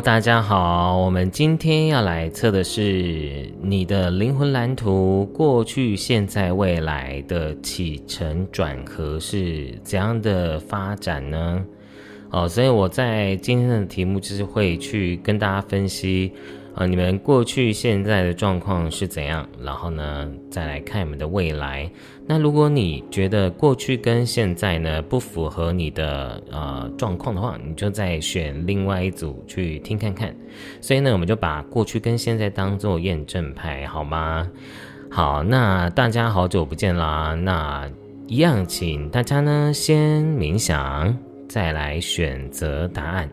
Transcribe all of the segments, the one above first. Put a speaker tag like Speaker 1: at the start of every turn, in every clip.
Speaker 1: 大家好，我们今天要来测的是你的灵魂蓝图，过去、现在、未来的起承转合是怎样的发展呢？哦，所以我在今天的题目就是会去跟大家分析。呃，你们过去现在的状况是怎样？然后呢，再来看你们的未来。那如果你觉得过去跟现在呢不符合你的呃状况的话，你就再选另外一组去听看看。所以呢，我们就把过去跟现在当做验证牌，好吗？好，那大家好久不见啦。那一样，请大家呢先冥想，再来选择答案。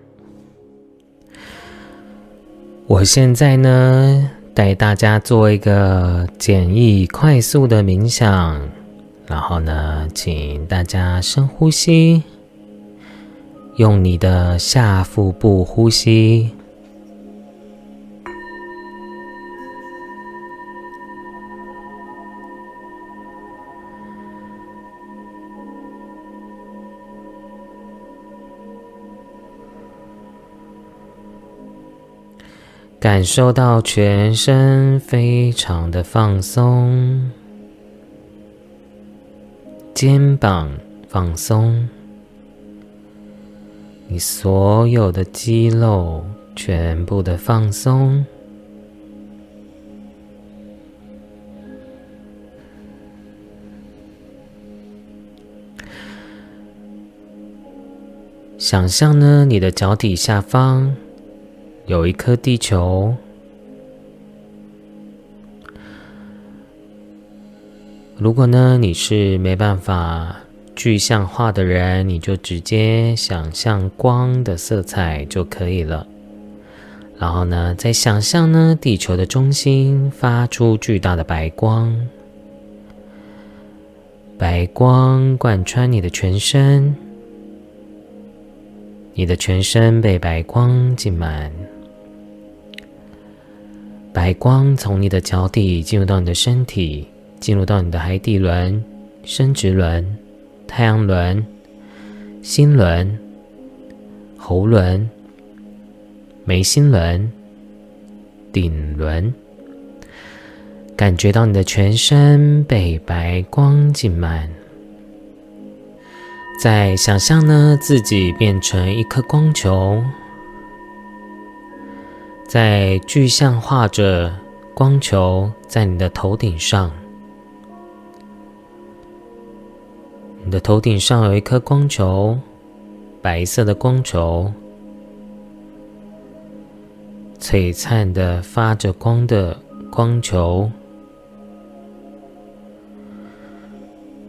Speaker 1: 我现在呢，带大家做一个简易、快速的冥想，然后呢，请大家深呼吸，用你的下腹部呼吸。感受到全身非常的放松，肩膀放松，你所有的肌肉全部的放松。想象呢，你的脚底下方。有一颗地球。如果呢你是没办法具象化的人，你就直接想象光的色彩就可以了。然后呢，再想象呢地球的中心发出巨大的白光，白光贯穿你的全身，你的全身被白光浸满。白光从你的脚底进入到你的身体，进入到你的海底轮、生殖轮、太阳轮、心轮、喉轮、眉心轮、顶轮，感觉到你的全身被白光浸满。再想象呢，自己变成一颗光球。在具象化着光球在你的头顶上，你的头顶上有一颗光球，白色的光球，璀璨的发着光的光球，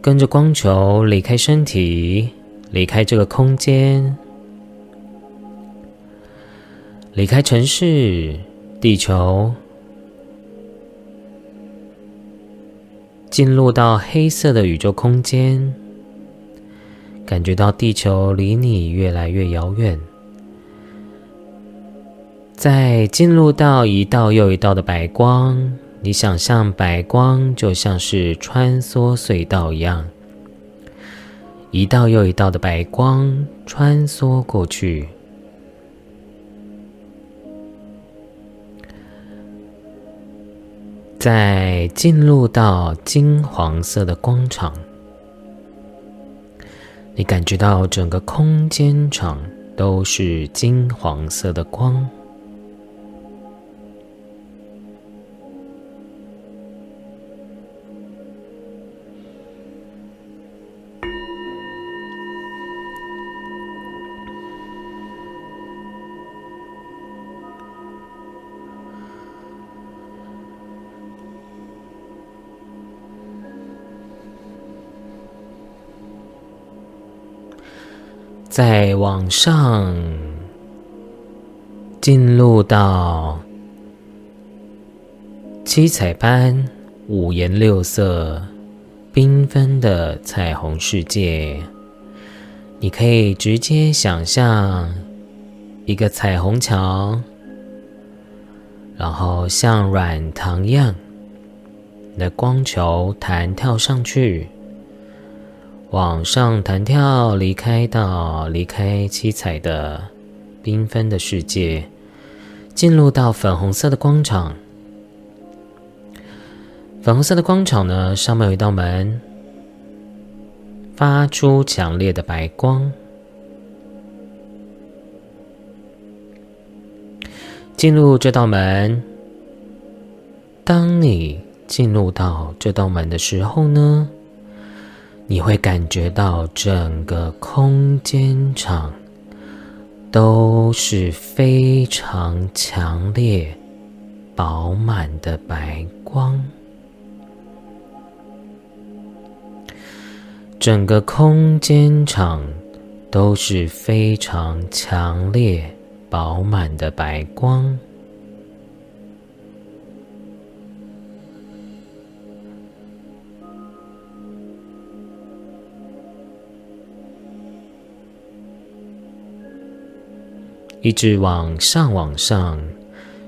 Speaker 1: 跟着光球离开身体，离开这个空间。离开城市，地球，进入到黑色的宇宙空间，感觉到地球离你越来越遥远。再进入到一道又一道的白光，你想象白光就像是穿梭隧道一样，一道又一道的白光穿梭过去。在进入到金黄色的光场，你感觉到整个空间场都是金黄色的光。再往上，进入到七彩般、五颜六色、缤纷的彩虹世界。你可以直接想象一个彩虹桥，然后像软糖一样的光球弹跳上去。往上弹跳，离开到离开七彩的缤纷的世界，进入到粉红色的广场。粉红色的广场呢，上面有一道门，发出强烈的白光。进入这道门。当你进入到这道门的时候呢，你会感觉到整个空间场都是非常强烈、饱满的白光，整个空间场都是非常强烈。饱满的白光，一直往上，往上，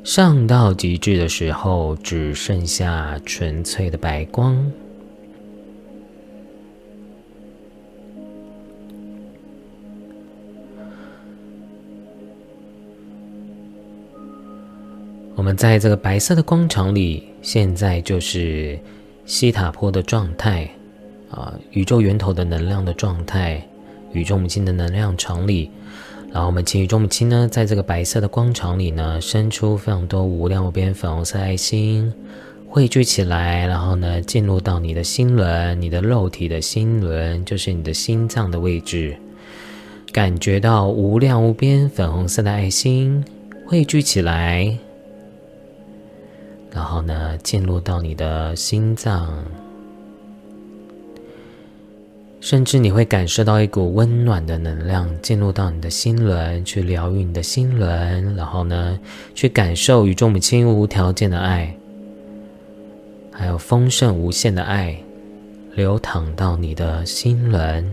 Speaker 1: 上到极致的时候，只剩下纯粹的白光。我们在这个白色的光场里，现在就是西塔坡的状态啊，宇宙源头的能量的状态，宇宙母亲的能量场里。然后我们请宇宙母亲呢，在这个白色的光场里呢，伸出非常多无量无边粉红色爱心，汇聚起来，然后呢，进入到你的心轮，你的肉体的心轮，就是你的心脏的位置，感觉到无量无边粉红色的爱心汇聚起来。然后呢，进入到你的心脏，甚至你会感受到一股温暖的能量进入到你的心轮，去疗愈你的心轮。然后呢，去感受宇宙母亲无条件的爱，还有丰盛无限的爱，流淌到你的心轮。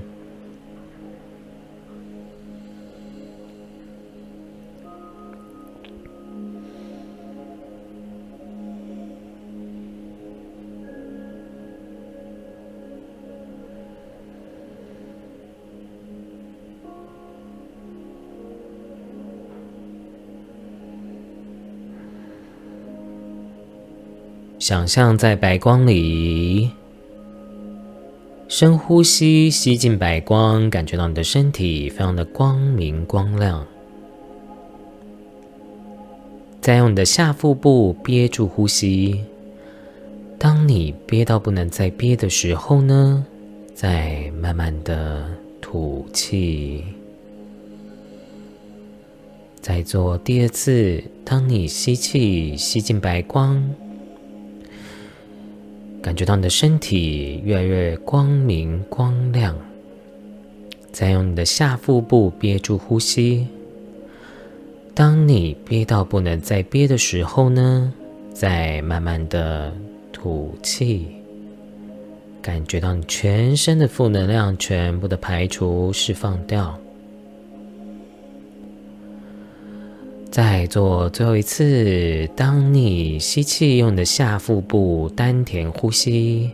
Speaker 1: 想象在白光里，深呼吸，吸进白光，感觉到你的身体非常的光明光亮。再用你的下腹部憋住呼吸。当你憋到不能再憋的时候呢，再慢慢的吐气。再做第二次，当你吸气，吸进白光。感觉到你的身体越来越光明光亮，再用你的下腹部憋住呼吸。当你憋到不能再憋的时候呢，再慢慢的吐气，感觉到你全身的负能量全部的排除释放掉。再做最后一次。当你吸气，用你的下腹部丹田呼吸，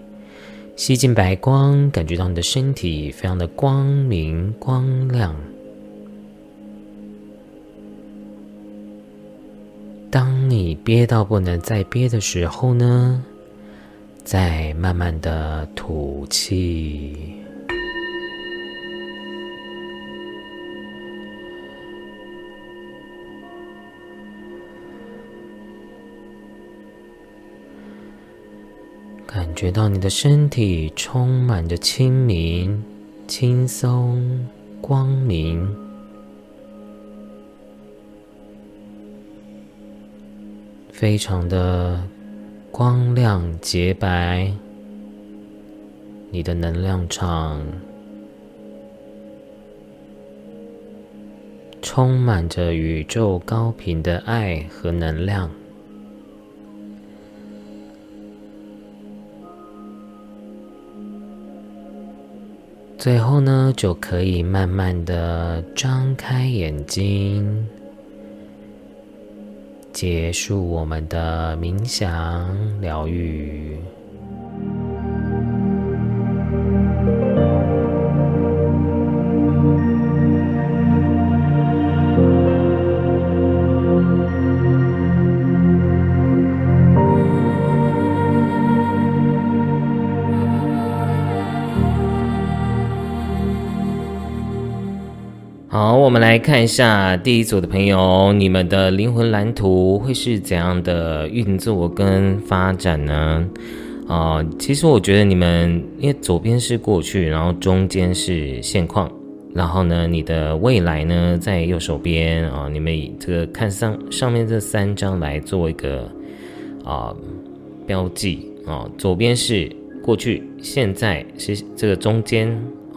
Speaker 1: 吸进白光，感觉到你的身体非常的光明光亮。当你憋到不能再憋的时候呢，再慢慢的吐气。觉到你的身体充满着清明、轻松、光明，非常的光亮洁白。你的能量场充满着宇宙高频的爱和能量。最后呢，就可以慢慢的张开眼睛，结束我们的冥想疗愈。好，我们来看一下第一组的朋友，你们的灵魂蓝图会是怎样的运作跟发展呢？啊，其实我觉得你们，因为左边是过去，然后中间是现况，然后呢，你的未来呢在右手边啊。你们以这个看上上面这三张来做一个啊标记啊，左边是过去，现在是这个中间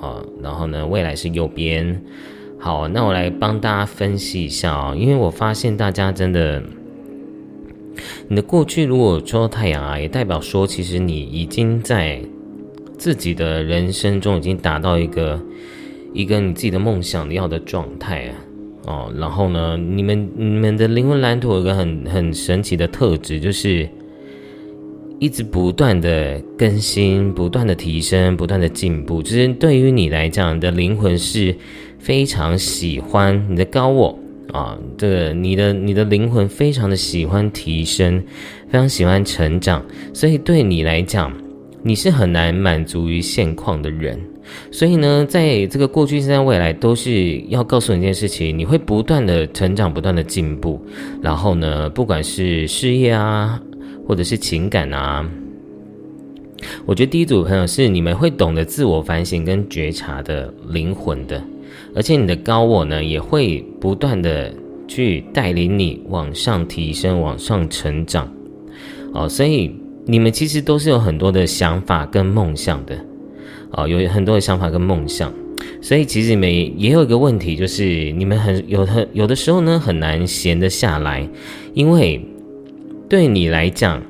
Speaker 1: 啊，然后呢，未来是右边。好，那我来帮大家分析一下啊，因为我发现大家真的，你的过去如果说太阳啊，也代表说其实你已经在自己的人生中已经达到一个一个你自己的梦想要的状态啊，哦，然后呢，你们你们的灵魂蓝图有个很很神奇的特质，就是一直不断的更新、不断的提升、不断的进步，就是对于你来讲，你的灵魂是。非常喜欢你的高我啊，这个你的你的灵魂非常的喜欢提升，非常喜欢成长，所以对你来讲，你是很难满足于现况的人。所以呢，在这个过去、现在、未来，都是要告诉你一件事情：你会不断的成长，不断的进步。然后呢，不管是事业啊，或者是情感啊，我觉得第一组朋友是你们会懂得自我反省跟觉察的灵魂的。而且你的高我呢，也会不断的去带领你往上提升、往上成长，哦，所以你们其实都是有很多的想法跟梦想的，哦，有很多的想法跟梦想，所以其实你们也有一个问题，就是你们很有很有的时候呢，很难闲得下来，因为对你来讲，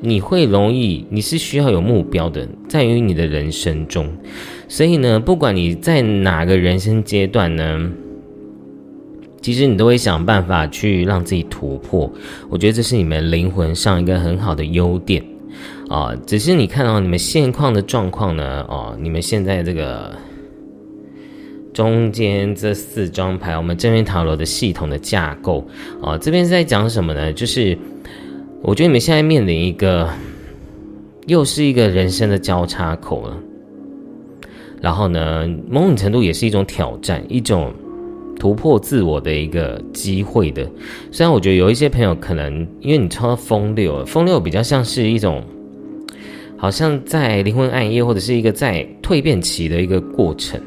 Speaker 1: 你会容易，你是需要有目标的，在于你的人生中。所以呢，不管你在哪个人生阶段呢，其实你都会想办法去让自己突破。我觉得这是你们灵魂上一个很好的优点啊。只是你看到你们现况的状况呢，哦，你们现在这个中间这四张牌，我们这边塔罗的系统的架构啊，这边是在讲什么呢？就是我觉得你们现在面临一个，又是一个人生的交叉口了。然后呢，某种程度也是一种挑战，一种突破自我的一个机会的。虽然我觉得有一些朋友可能因为你抽到风六，风六比较像是一种，好像在灵魂暗夜或者是一个在蜕变期的一个过程，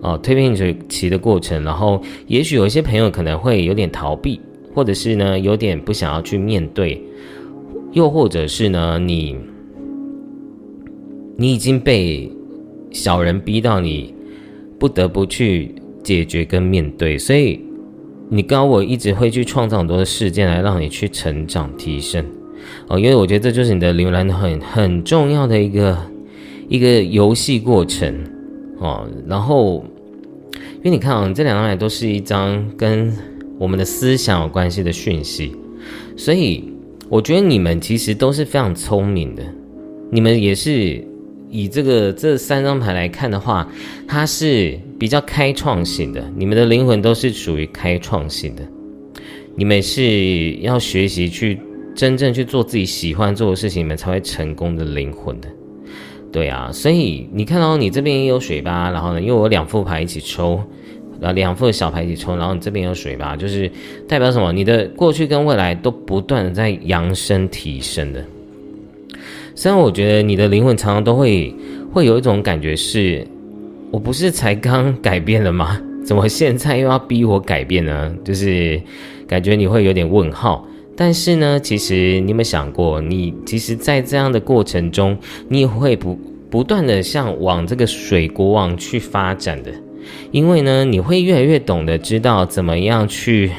Speaker 1: 哦，蜕变期的过程。然后也许有一些朋友可能会有点逃避，或者是呢有点不想要去面对，又或者是呢你你已经被。小人逼到你不得不去解决跟面对，所以你刚我一直会去创造很多的事件来让你去成长提升哦，因为我觉得这就是你的浏览很很重要的一个一个游戏过程哦。然后，因为你看啊，这两张牌都是一张跟我们的思想有关系的讯息，所以我觉得你们其实都是非常聪明的，你们也是。以这个这三张牌来看的话，它是比较开创性的。你们的灵魂都是属于开创性的，你们是要学习去真正去做自己喜欢做的事情，你们才会成功的灵魂的。对啊，所以你看到你这边也有水吧？然后呢，因为我两副牌一起抽，呃，两副小牌一起抽，然后你这边有水吧，就是代表什么？你的过去跟未来都不断的在扬升提升的。虽然我觉得你的灵魂常常都会会有一种感觉是，我不是才刚改变了吗？怎么现在又要逼我改变呢？就是感觉你会有点问号。但是呢，其实你有没有想过，你其实，在这样的过程中，你也会不不断的向往这个水国王去发展的，因为呢，你会越来越懂得知道怎么样去。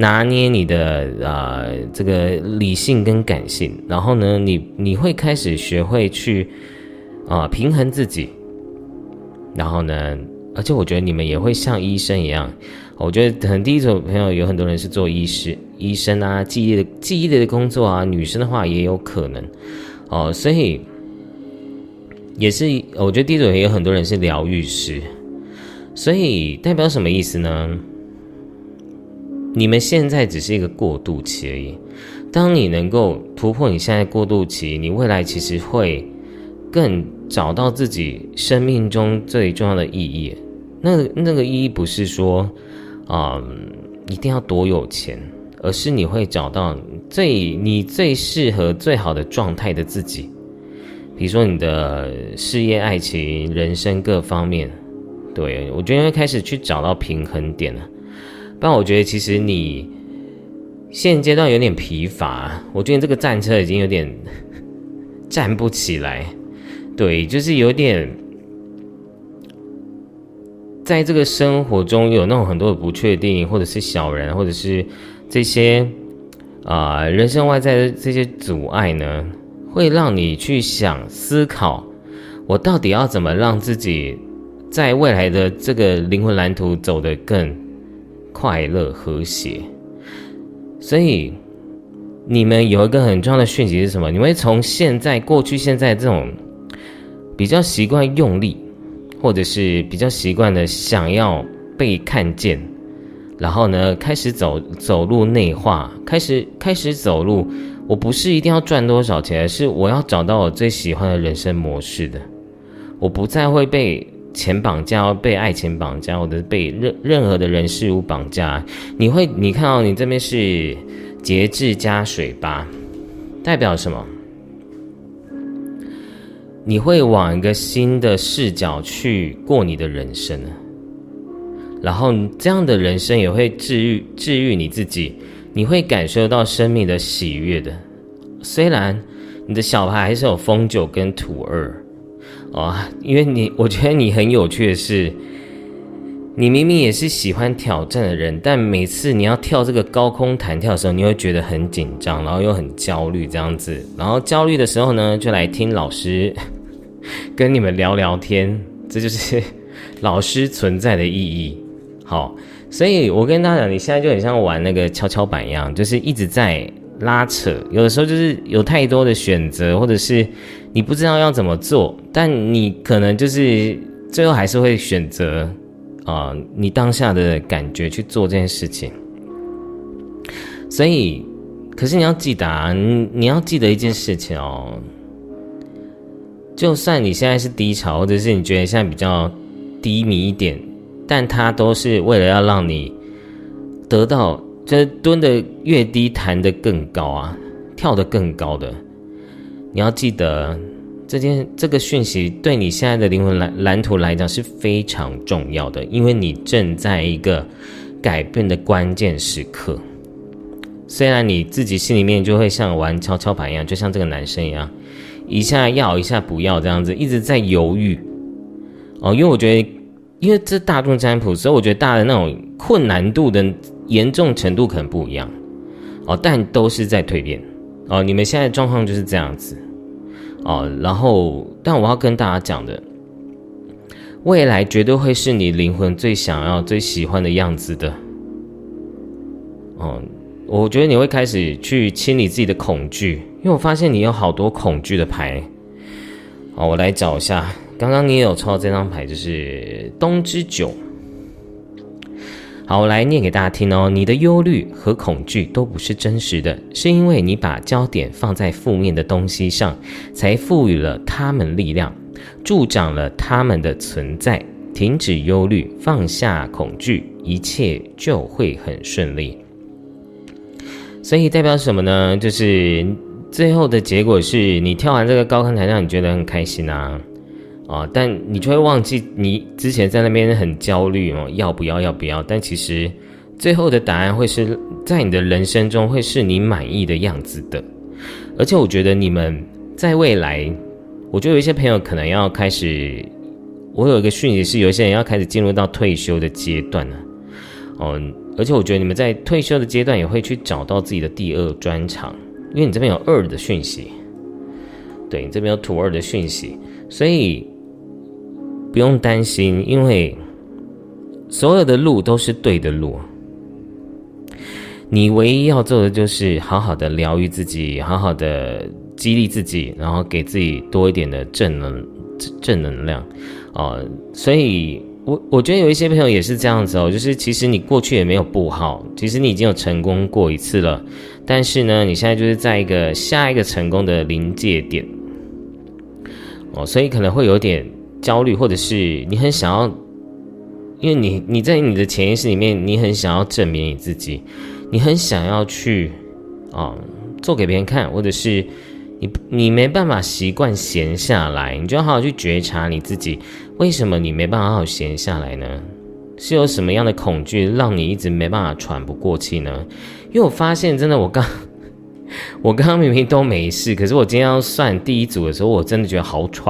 Speaker 1: 拿捏你的呃这个理性跟感性，然后呢，你你会开始学会去啊平衡自己，然后呢，而且我觉得你们也会像医生一样，我觉得可能第一组朋友有很多人是做医师、医生啊，记忆的记忆类的工作啊，女生的话也有可能哦，所以也是我觉得第一组也有很多人是疗愈师，所以代表什么意思呢？你们现在只是一个过渡期而已。当你能够突破你现在过渡期，你未来其实会更找到自己生命中最重要的意义。那那个意义不是说啊一定要多有钱，而是你会找到最你最适合、最好的状态的自己。比如说你的事业、爱情、人生各方面，对我觉得会开始去找到平衡点了。不然我觉得其实你现阶段有点疲乏，我觉得这个战车已经有点 站不起来。对，就是有点在这个生活中有那种很多的不确定，或者是小人，或者是这些啊人生外在的这些阻碍呢。会让你去想思考，我到底要怎么让自己在未来的这个灵魂蓝图走得更快乐和谐。所以，你们有一个很重要的讯息是什么？你会从现在、过去、现在这种比较习惯用力，或者是比较习惯的想要被看见，然后呢，开始走走路内化，开始开始走路。我不是一定要赚多少钱，而是我要找到我最喜欢的人生模式的。我不再会被钱绑架，被爱情绑架，或者被任任何的人事物绑架。你会，你看到你这边是节制加水吧，代表什么？你会往一个新的视角去过你的人生，然后这样的人生也会治愈治愈你自己。你会感受到生命的喜悦的，虽然你的小牌还是有风九跟土二，啊，因为你我觉得你很有趣的是，你明明也是喜欢挑战的人，但每次你要跳这个高空弹跳的时候，你会觉得很紧张，然后又很焦虑这样子，然后焦虑的时候呢，就来听老师 跟你们聊聊天，这就是老师存在的意义。好。所以我跟大家讲，你现在就很像玩那个跷跷板一样，就是一直在拉扯。有的时候就是有太多的选择，或者是你不知道要怎么做，但你可能就是最后还是会选择啊，你当下的感觉去做这件事情。所以，可是你要记得，啊，你要记得一件事情哦，就算你现在是低潮，或者是你觉得现在比较低迷一点。但它都是为了要让你得到，就是蹲的越低，弹的更高啊，跳的更高的。你要记得，这件这个讯息对你现在的灵魂蓝蓝图来讲是非常重要的，因为你正在一个改变的关键时刻。虽然你自己心里面就会像玩跷跷板一样，就像这个男生一样，一下要，一下不要，这样子一直在犹豫。哦，因为我觉得。因为这大众占卜，所以我觉得大的那种困难度的严重程度可能不一样哦，但都是在蜕变哦。你们现在状况就是这样子哦，然后，但我要跟大家讲的，未来绝对会是你灵魂最想要、最喜欢的样子的哦。我觉得你会开始去清理自己的恐惧，因为我发现你有好多恐惧的牌哦，我来找一下。刚刚你也有抽到这张牌，就是冬之酒。好，我来念给大家听哦。你的忧虑和恐惧都不是真实的，是因为你把焦点放在负面的东西上，才赋予了他们力量，助长了他们的存在。停止忧虑，放下恐惧，一切就会很顺利。所以代表什么呢？就是最后的结果是你跳完这个高空台，让你觉得很开心啊。啊！但你就会忘记你之前在那边很焦虑哦，要不要？要不要？但其实最后的答案会是在你的人生中会是你满意的样子的。而且我觉得你们在未来，我觉得有一些朋友可能要开始，我有一个讯息是，有些人要开始进入到退休的阶段了。哦，而且我觉得你们在退休的阶段也会去找到自己的第二专长，因为你这边有二的讯息，对你这边有土二的讯息，所以。不用担心，因为所有的路都是对的路。你唯一要做的就是好好的疗愈自己，好好的激励自己，然后给自己多一点的正能正能量啊！所以，我我觉得有一些朋友也是这样子哦，就是其实你过去也没有不好，其实你已经有成功过一次了，但是呢，你现在就是在一个下一个成功的临界点哦，所以可能会有点。焦虑，或者是你很想要因为你你在你的潜意识里面，你很想要证明你自己，你很想要去啊做给别人看，或者是你你没办法习惯闲下来，你就要好好去觉察你自己，为什么你没办法好好闲下来呢？是有什么样的恐惧让你一直没办法喘不过气呢？因为我发现真的，我刚 我刚刚明明都没事，可是我今天要算第一组的时候，我真的觉得好喘